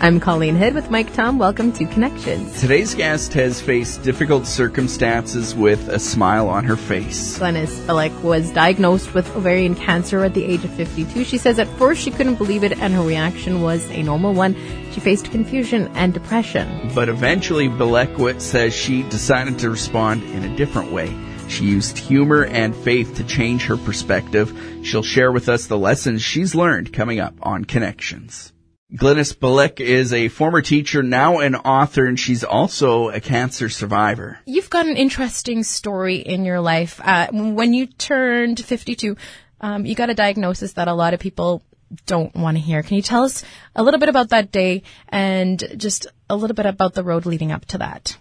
I'm Colleen Hood with Mike Tom. Welcome to Connections. Today's guest has faced difficult circumstances with a smile on her face. Glynis Belec was diagnosed with ovarian cancer at the age of 52. She says at first she couldn't believe it and her reaction was a normal one. She faced confusion and depression. But eventually, Belec says she decided to respond in a different way. She used humor and faith to change her perspective. She'll share with us the lessons she's learned coming up on Connections. Glynis Belec is a former teacher, now an author, and she's also a cancer survivor. You've got an interesting story in your life. Uh, when you turned 52, um, you got a diagnosis that a lot of people don't want to hear. Can you tell us a little bit about that day and just a little bit about the road leading up to that?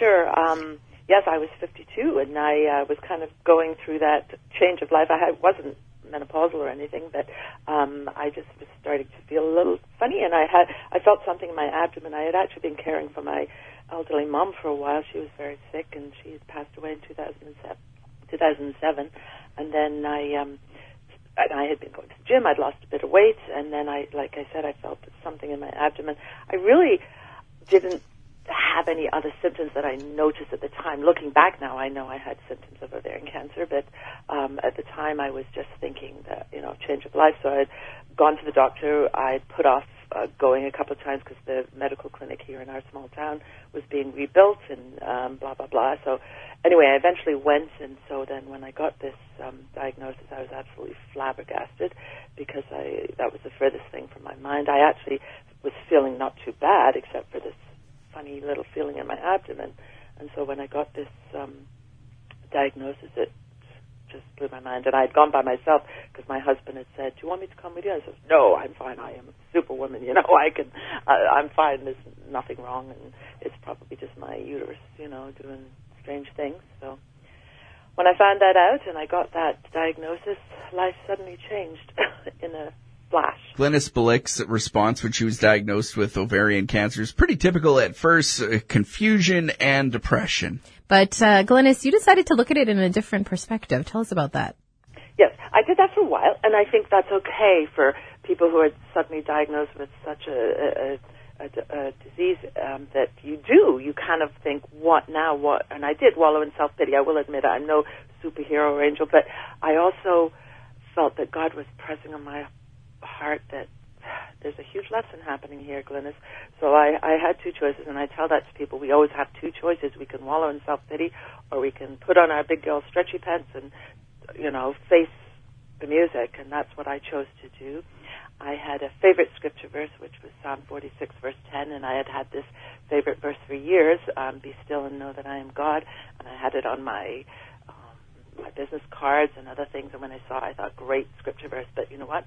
Sure. Um, yes, I was 52, and I uh, was kind of going through that change of life. I wasn't menopausal or anything, but um, I just was starting to feel a little funny, and I had I felt something in my abdomen. I had actually been caring for my elderly mom for a while. She was very sick, and she had passed away in 2007. 2007, and then I um, and I had been going to the gym. I'd lost a bit of weight, and then I, like I said, I felt something in my abdomen. I really didn't have any other symptoms that I noticed at the time. Looking back now, I know I had symptoms of ovarian cancer, but um, at the time I was just thinking that, you know, change of life. So I'd gone to the doctor. I put off uh, going a couple of times because the medical clinic here in our small town was being rebuilt and um, blah, blah, blah. So anyway, I eventually went, and so then when I got this um, diagnosis, I was absolutely flabbergasted because I that was the furthest thing from my mind. I actually was feeling not too bad, except for this funny little feeling in my abdomen. And so when I got this um, diagnosis, it just blew my mind. And I had gone by myself because my husband had said, "Do you want me to come with you?" I said, "No, I'm fine. I am a superwoman. You know, I can. Uh, I'm fine. There's nothing wrong, and it's probably just my uterus, you know, doing strange things." So when I found that out and I got that diagnosis, life suddenly changed in a flash. Glynis Belec's response when she was diagnosed with ovarian cancer is pretty typical at first uh, confusion and depression. But uh, Glynis, you decided to look at it in a different perspective. Tell us about that. Yes, I did that for a while, and I think that's okay for people who are suddenly diagnosed with such a, a, a, a disease um, that you do. You kind of think, what now? What? And I did wallow in self pity. I will admit, I'm no superhero or angel, but I also felt that God was pressing on my heart that there's a huge lesson happening here, Glynis. So I, I had two choices, and I tell that to people. We always have two choices. We can wallow in self pity, or we can put on our big girl stretchy pants and, you know, face the music. And that's what I chose to do. I had a favorite scripture verse, which was Psalm 46, verse 10, and I had had this favorite verse for years. Um, Be still and know that I am God, and I had it on my um, my business cards and other things. And when I saw, I thought, great scripture verse. But you know what?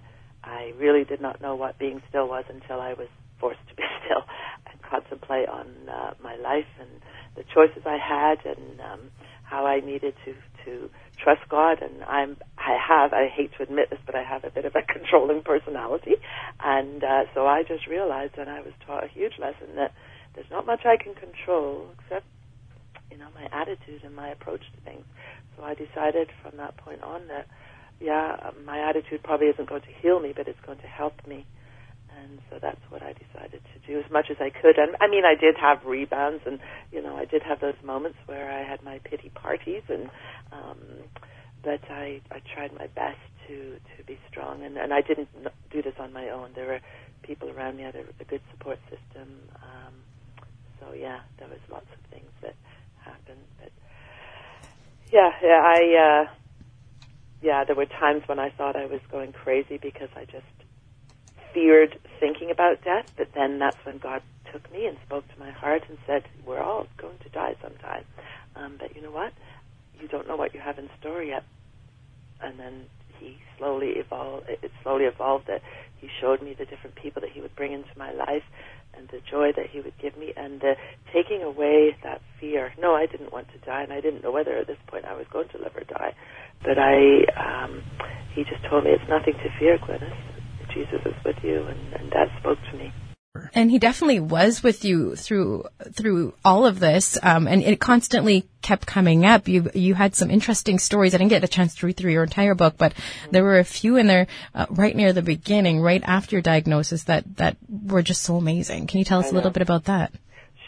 I really did not know what being still was until I was forced to be still and contemplate on uh, my life and the choices I had and um, how I needed to to trust God. And I'm I have I hate to admit this, but I have a bit of a controlling personality, and uh, so I just realized, and I was taught a huge lesson that there's not much I can control except you know my attitude and my approach to things. So I decided from that point on that yeah, my attitude probably isn't going to heal me, but it's going to help me. And so that's what I decided to do as much as I could. And I mean, I did have rebounds, and you know, I did have those moments where I had my pity parties, and um, but I I tried my best to to be strong, and and I didn't do this on my own. There were people around me, I had a, good support system. Um, so yeah, there was lots of things that happened, but yeah, yeah, I. Uh, yeah, there were times when I thought I was going crazy because I just feared thinking about death. But then that's when God took me and spoke to my heart and said, "We're all going to die sometime." Um, but you know what? You don't know what you have in store yet. And then He slowly evolved. It slowly evolved that He showed me the different people that He would bring into my life, and the joy that He would give me, and the taking away that fear. No, I didn't want to die, and I didn't know whether at this point I was going to live or die. But I, um, he just told me it's nothing to fear, Glynis. Jesus is with you, and, and that spoke to me. And he definitely was with you through through all of this, um, and it constantly kept coming up. You you had some interesting stories. I didn't get a chance to read through your entire book, but there were a few in there uh, right near the beginning, right after your diagnosis, that that were just so amazing. Can you tell us a little bit about that?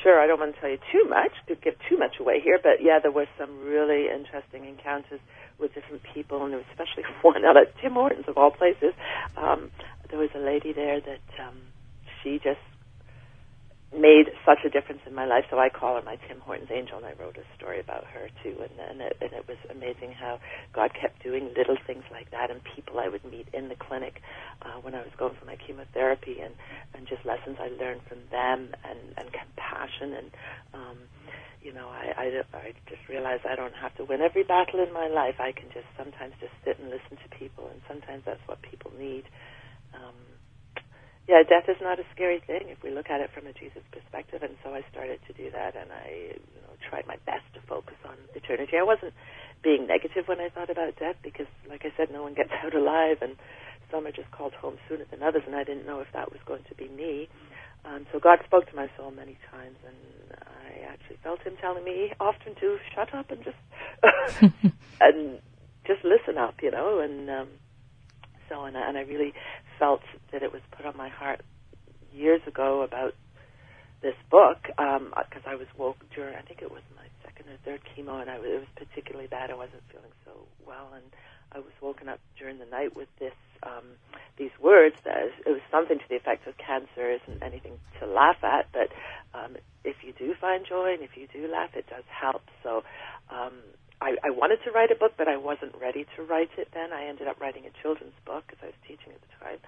Sure. I don't want to tell you too much to give too much away here, but yeah, there were some really interesting encounters with different people, and especially one out at Tim Hortons of all places. Um, there was a lady there that um, she just made such a difference in my life. So I call her my Tim Hortons angel, and I wrote a story about her too. And, and, it, and it was amazing how God kept doing little things like that, and people I would meet in the clinic uh, when I was going for my chemotherapy, and and just lessons I learned from them, and and compassion, and um, you know, I, I I just realized I don't have to win every battle in my life. I can just sometimes just sit and listen to people, and sometimes that's what people need. Um, yeah, death is not a scary thing if we look at it from a Jesus perspective, and so I started to do that, and I you know, tried my best to focus on eternity. I wasn't being negative when I thought about death because, like I said, no one gets out alive, and some are just called home sooner than others, and I didn't know if that was going to be me. Um, so God spoke to my soul many times, and I actually felt Him telling me often to shut up and just and just listen up, you know, and um, so and, and I really felt that it was put on my heart years ago about this book because um, I was woke during I think it was my second or third chemo and I was, it was particularly bad. I wasn't feeling so well and I was woken up during the night with this um, these words that it was something to the effect of cancer isn't anything to laugh at, but um, if you do find joy and if you do laugh, it does help. So um, I, I wanted to write a book, but I wasn't ready to write it then. I ended up writing a children's book because I was teaching at the time,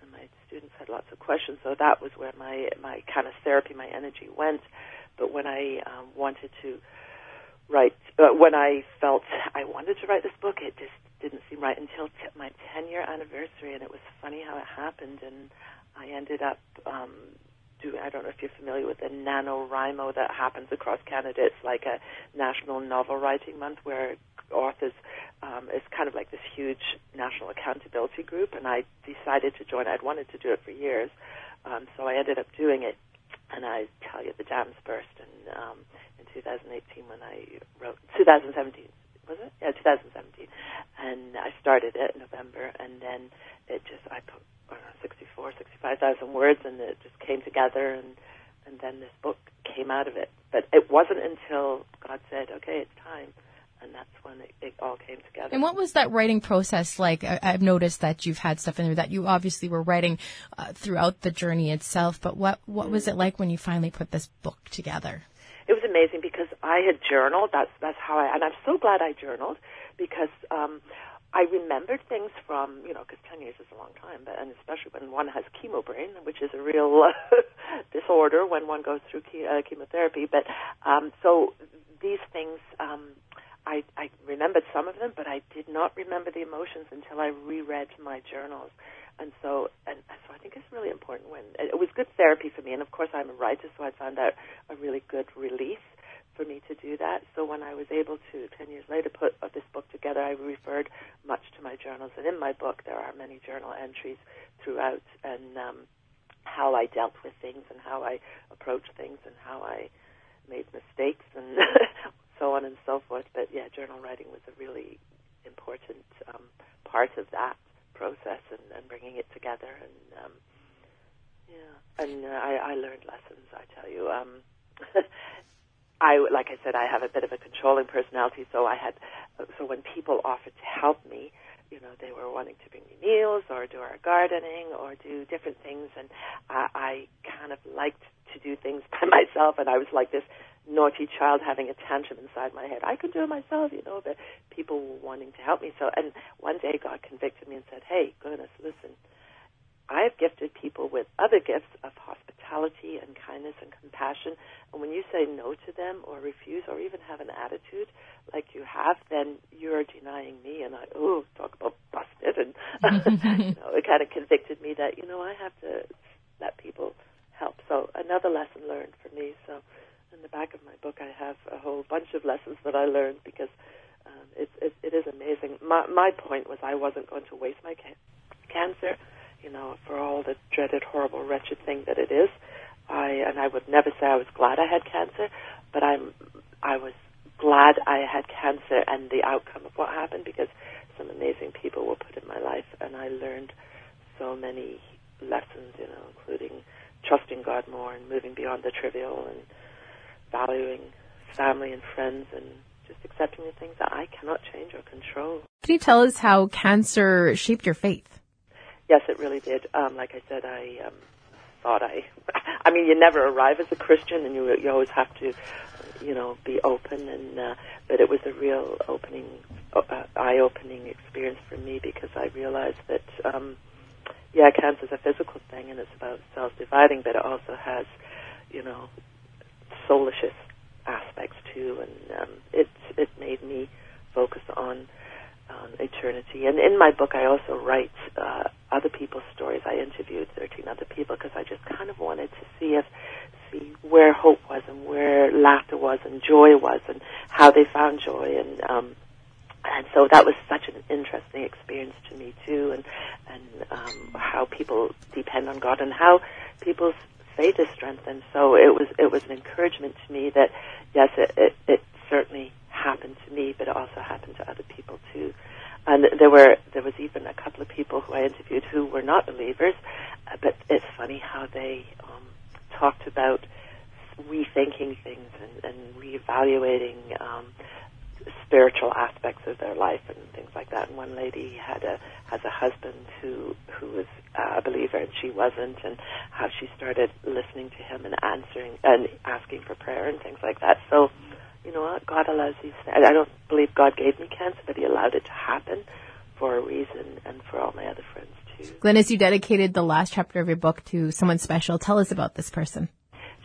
and my students had lots of questions. So that was where my my kind of therapy, my energy went. But when I um, wanted to write, uh, when I felt I wanted to write this book, it just didn't seem right until t- my 10 year anniversary, and it was funny how it happened. And I ended up um, do I don't know if you're familiar with the NaNoWriMo that happens across Canada. It's like a national novel writing month where authors um, it's kind of like this huge national accountability group, and I decided to join. I'd wanted to do it for years, um, so I ended up doing it. And I tell you, the dams burst in um, in 2018 when I wrote 2017 was it? Yeah, 2017, and I started it in November, and then it just I put I don't know, 64, 65,000 words, and it just came together, and and then this book came out of it. But it wasn't until God said, "Okay, it's time," and that's when it, it all came together. And what was that writing process like? I, have noticed that you've had stuff in there that you obviously were writing uh, throughout the journey itself. But what what was it like when you finally put this book together? It was amazing because I had journaled. That's that's how I, and I'm so glad I journaled because. um I remembered things from, you know, because 10 years is a long time, but, and especially when one has chemo brain, which is a real disorder when one goes through ke- uh, chemotherapy. But um, so these things, um, I, I remembered some of them, but I did not remember the emotions until I reread my journals. And so, and so I think it's really important when it was good therapy for me. And of course, I'm a writer, so I found out a really good release for me to do that. So when I was able to, 10 years later, put this book together, I referred much to my journals. And in my book, there are many journal entries throughout and um, how I dealt with things and how I approached things and how I made mistakes and so on and so forth. But yeah, journal writing was a really important um, part of that process and, and bringing it together. And um, yeah, and uh, I, I learned lessons. I tell you, um, I, like I said, I have a bit of a controlling personality, so I had, so when people offered to help me, you know, they were wanting to bring me meals or do our gardening or do different things, and I, I kind of liked to do things by myself, and I was like this naughty child having a tantrum inside my head. I could do it myself, you know, but people were wanting to help me. So, and one day God convicted me and said, "Hey, goodness, listen." I have gifted people with other gifts of hospitality and kindness and compassion. And when you say no to them or refuse or even have an attitude like you have, then you're denying me. And I, oh, talk about busted. And you know, it kind of convicted me that, you know, I have to let people help. So another lesson learned for me. So in the back of my book, I have a whole bunch that I learned because um, it's, it, it is amazing. My, my point was I wasn't going to waste my ca- cancer you know, for all the dreaded, horrible, wretched thing that it is. I and I would never say I was glad I had cancer, but I'm I was glad I had cancer and the outcome of what happened because some amazing people were put in my life, and I learned so many lessons, you know, including trusting God more and moving beyond the trivial and valuing family and friends and just accepting the things that I cannot change or control. Can you tell us how cancer shaped your faith? Yes, it really did. Um, like I said, I um, thought I. I mean, you never arrive as a Christian, and you you always have to, you know, be open. And uh, but it was a real opening, uh, eye-opening experience for me because I realized that, um, yeah, cancer is a physical thing, and it's about self-dividing, but it also has, you know, soulish aspects too, and um, it it made me focus on um, eternity. And in my book, I also write uh, other people's stories. I interviewed 13 other people because I just kind of wanted to see if see where hope was and where laughter was and joy was and how they found joy and um and so that was such an interesting experience to me too and and um how people depend on God and how people's faith is strengthened. So it was it was an encouragement to me that yes it it, it certainly happened to me but it also happened to other people too. And there were there was even a couple of people who I interviewed who were not believers, uh, but it's funny how they um, talked about rethinking things and, and reevaluating um, spiritual aspects of their life and things like that. And one lady had a has a husband who who was a believer and she wasn't, and how she started listening to him and answering and asking for prayer and things like that. So you know what? God allows these. I don't believe God gave me cancer, but He allowed it to happen for a reason, and for all my other friends too. Glynis, you dedicated the last chapter of your book to someone special. Tell us about this person.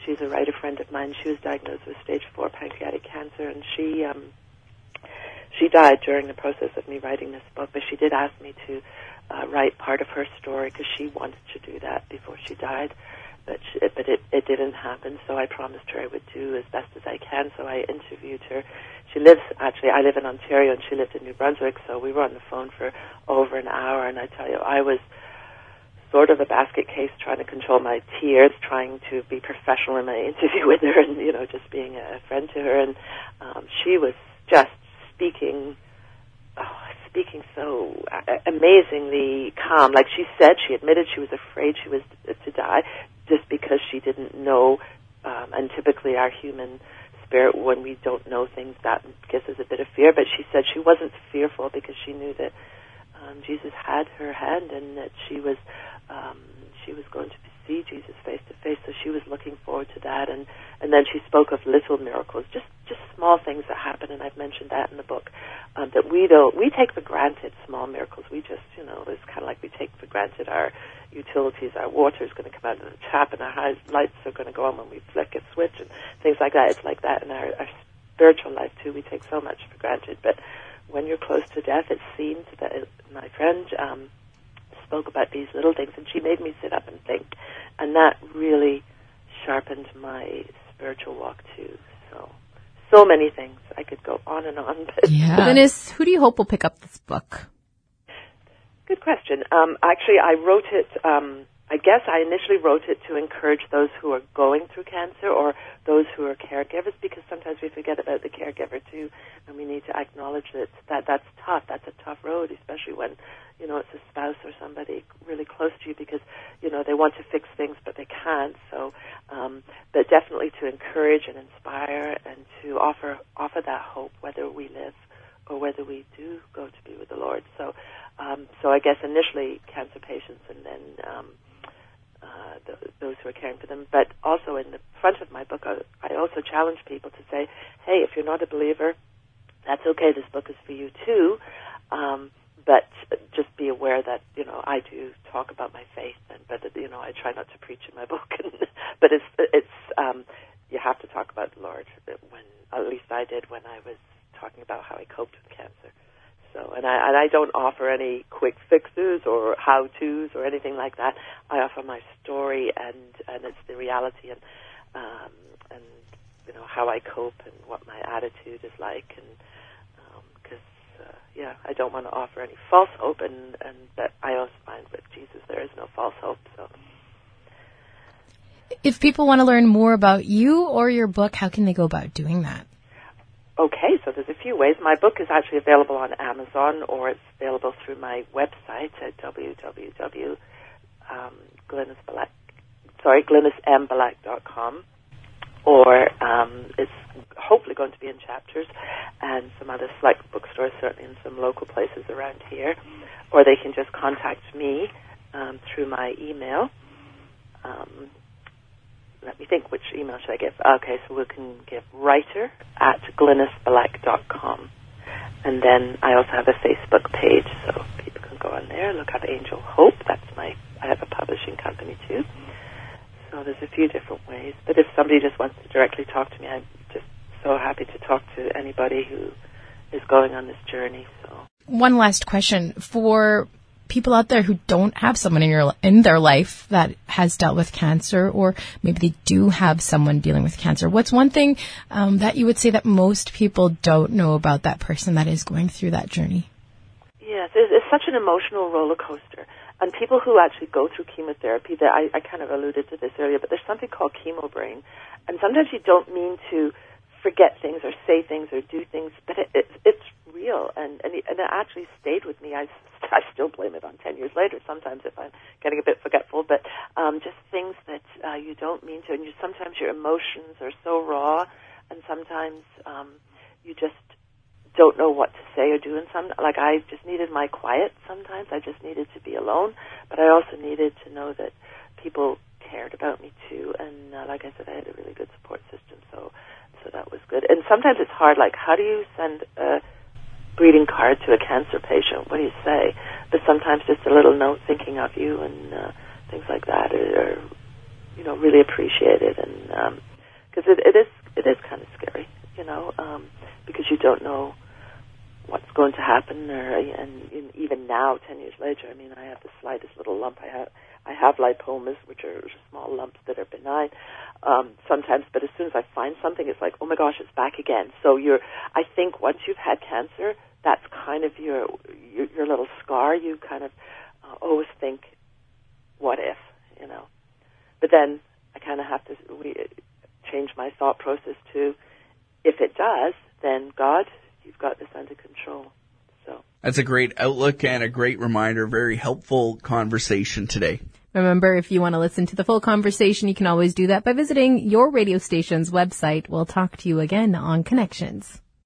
She's a writer friend of mine. She was diagnosed with stage four pancreatic cancer, and she um, she died during the process of me writing this book. But she did ask me to uh, write part of her story because she wanted to do that before she died but she, but it it didn't happen. So I promised her I would do as best as I can. So I interviewed her. She lives actually. I live in Ontario, and she lived in New Brunswick. So we were on the phone for over an hour, and I tell you, I was sort of a basket case trying to control my tears, trying to be professional in my interview with her, and you know, just being a friend to her. And um, she was just speaking. Oh, speaking so uh, amazingly calm. Like she said, she admitted she was afraid she was to die just because she didn't know. Um, and typically, our human spirit, when we don't know things, that gives us a bit of fear. But she said she wasn't fearful because she knew that um, Jesus had her hand and that she was um, she was going to see Jesus face to face. So she was looking forward to that. And and then she spoke of little miracles, just just small things that happen. And I've mentioned that in the book um, that we don't we take for granted small miracles. We just you know it's kind of like we take for granted our utilities, our water is going to come out of the tap, and our lights are going to go on when we flick a switch, and things like that. It's like that in our, our spiritual life too. We take so much for granted, but when you're close to death, it seems that it, my friend um, spoke about these little things, and she made me sit up and think, and that really sharpened my spiritual walk too. So, so many things. I could go on and on. But yeah. Glynis, who do you hope will pick up this book? Good question. Um, actually, I wrote it. Um, I guess I initially wrote it to encourage those who are going through cancer or those who are caregivers, because sometimes we forget about the caregiver too, and we need to acknowledge that that that's tough. That's a tough road, especially when you know it's a spouse or somebody really close to you, because you know they want to fix things but they can't. So, um, but definitely to encourage and inspire and to offer offer that hope, whether we live or whether we do go to be with the Lord. So um, so I guess initially cancer patients and then um, uh, th- those who are caring for them. But also in the front of my book, I, I also challenge people to say, hey, if you're not a believer, that's okay. This book is for you too. Um, but just be aware that you know I do talk about my faith, and but you know I try not to preach in my book. And, but it's it's um, you have to talk about the Lord. When at least I did when I was talking about how I coped with cancer. So, and I, and I don't offer any quick fixes or how tos or anything like that. I offer my story and, and it's the reality and, um, and, you know, how I cope and what my attitude is like and, because, um, uh, yeah, I don't want to offer any false hope and, and, but I also find with Jesus there is no false hope, so. If people want to learn more about you or your book, how can they go about doing that? Okay, so there's a few ways. My book is actually available on Amazon or it's available through my website at www. Um, sorry, glynismbelec.com or um, it's hopefully going to be in chapters and some other select bookstores, certainly in some local places around here. Or they can just contact me um, through my email. Um, let me think, which email should I give? Okay, so we can give writer at glynisbelec.com. And then I also have a Facebook page, so people can go on there, look up Angel Hope. That's my, I have a publishing company too. So there's a few different ways. But somebody just wants to directly talk to me, I'm just so happy to talk to anybody who is going on this journey. So one last question for people out there who don't have someone in your in their life that has dealt with cancer, or maybe they do have someone dealing with cancer. What's one thing um, that you would say that most people don't know about that person that is going through that journey? Yes, it's, it's such an emotional roller coaster. And people who actually go through chemotherapy, that I, I kind of alluded to this earlier, but there's something called chemo brain, and sometimes you don't mean to forget things or say things or do things, but it, it, it's real, and and it, and it actually stayed with me. I I still blame it on ten years later. Sometimes if I'm getting a bit forgetful, but um, just things that uh, you don't mean to, and you, sometimes your emotions are so raw, and sometimes um, you just don't know what to say or do. And some like I just needed my quiet. Sometimes I just needed to be alone, but I also needed to know that people cared about me too. And uh, like I said, I had a really good support system. So so that was good. And sometimes it's hard. Like, how do you send a greeting card to a cancer patient? What do you say? But sometimes just a little note thinking of you and uh, things like that are, you know, really appreciated. And because um, it, it is it is kind of scary, you know, um, because you don't know what's going to happen or and, even now 10 years later i mean i have the slightest little lump i have i have lipomas which are small lumps that are benign um, sometimes, but as soon as I find something, it's like, oh my gosh, it's back again. So you're, I think once you've had cancer, that's kind of your your, your little scar. You kind of uh, always think, what if, you know? But then I kind of have to we, change my thought process to, if it does, then God, you've got this under control. So that's a great outlook and a great reminder. Very helpful conversation today. Remember, if you want to listen to the full conversation, you can always do that by visiting your radio station's website. We'll talk to you again on Connections.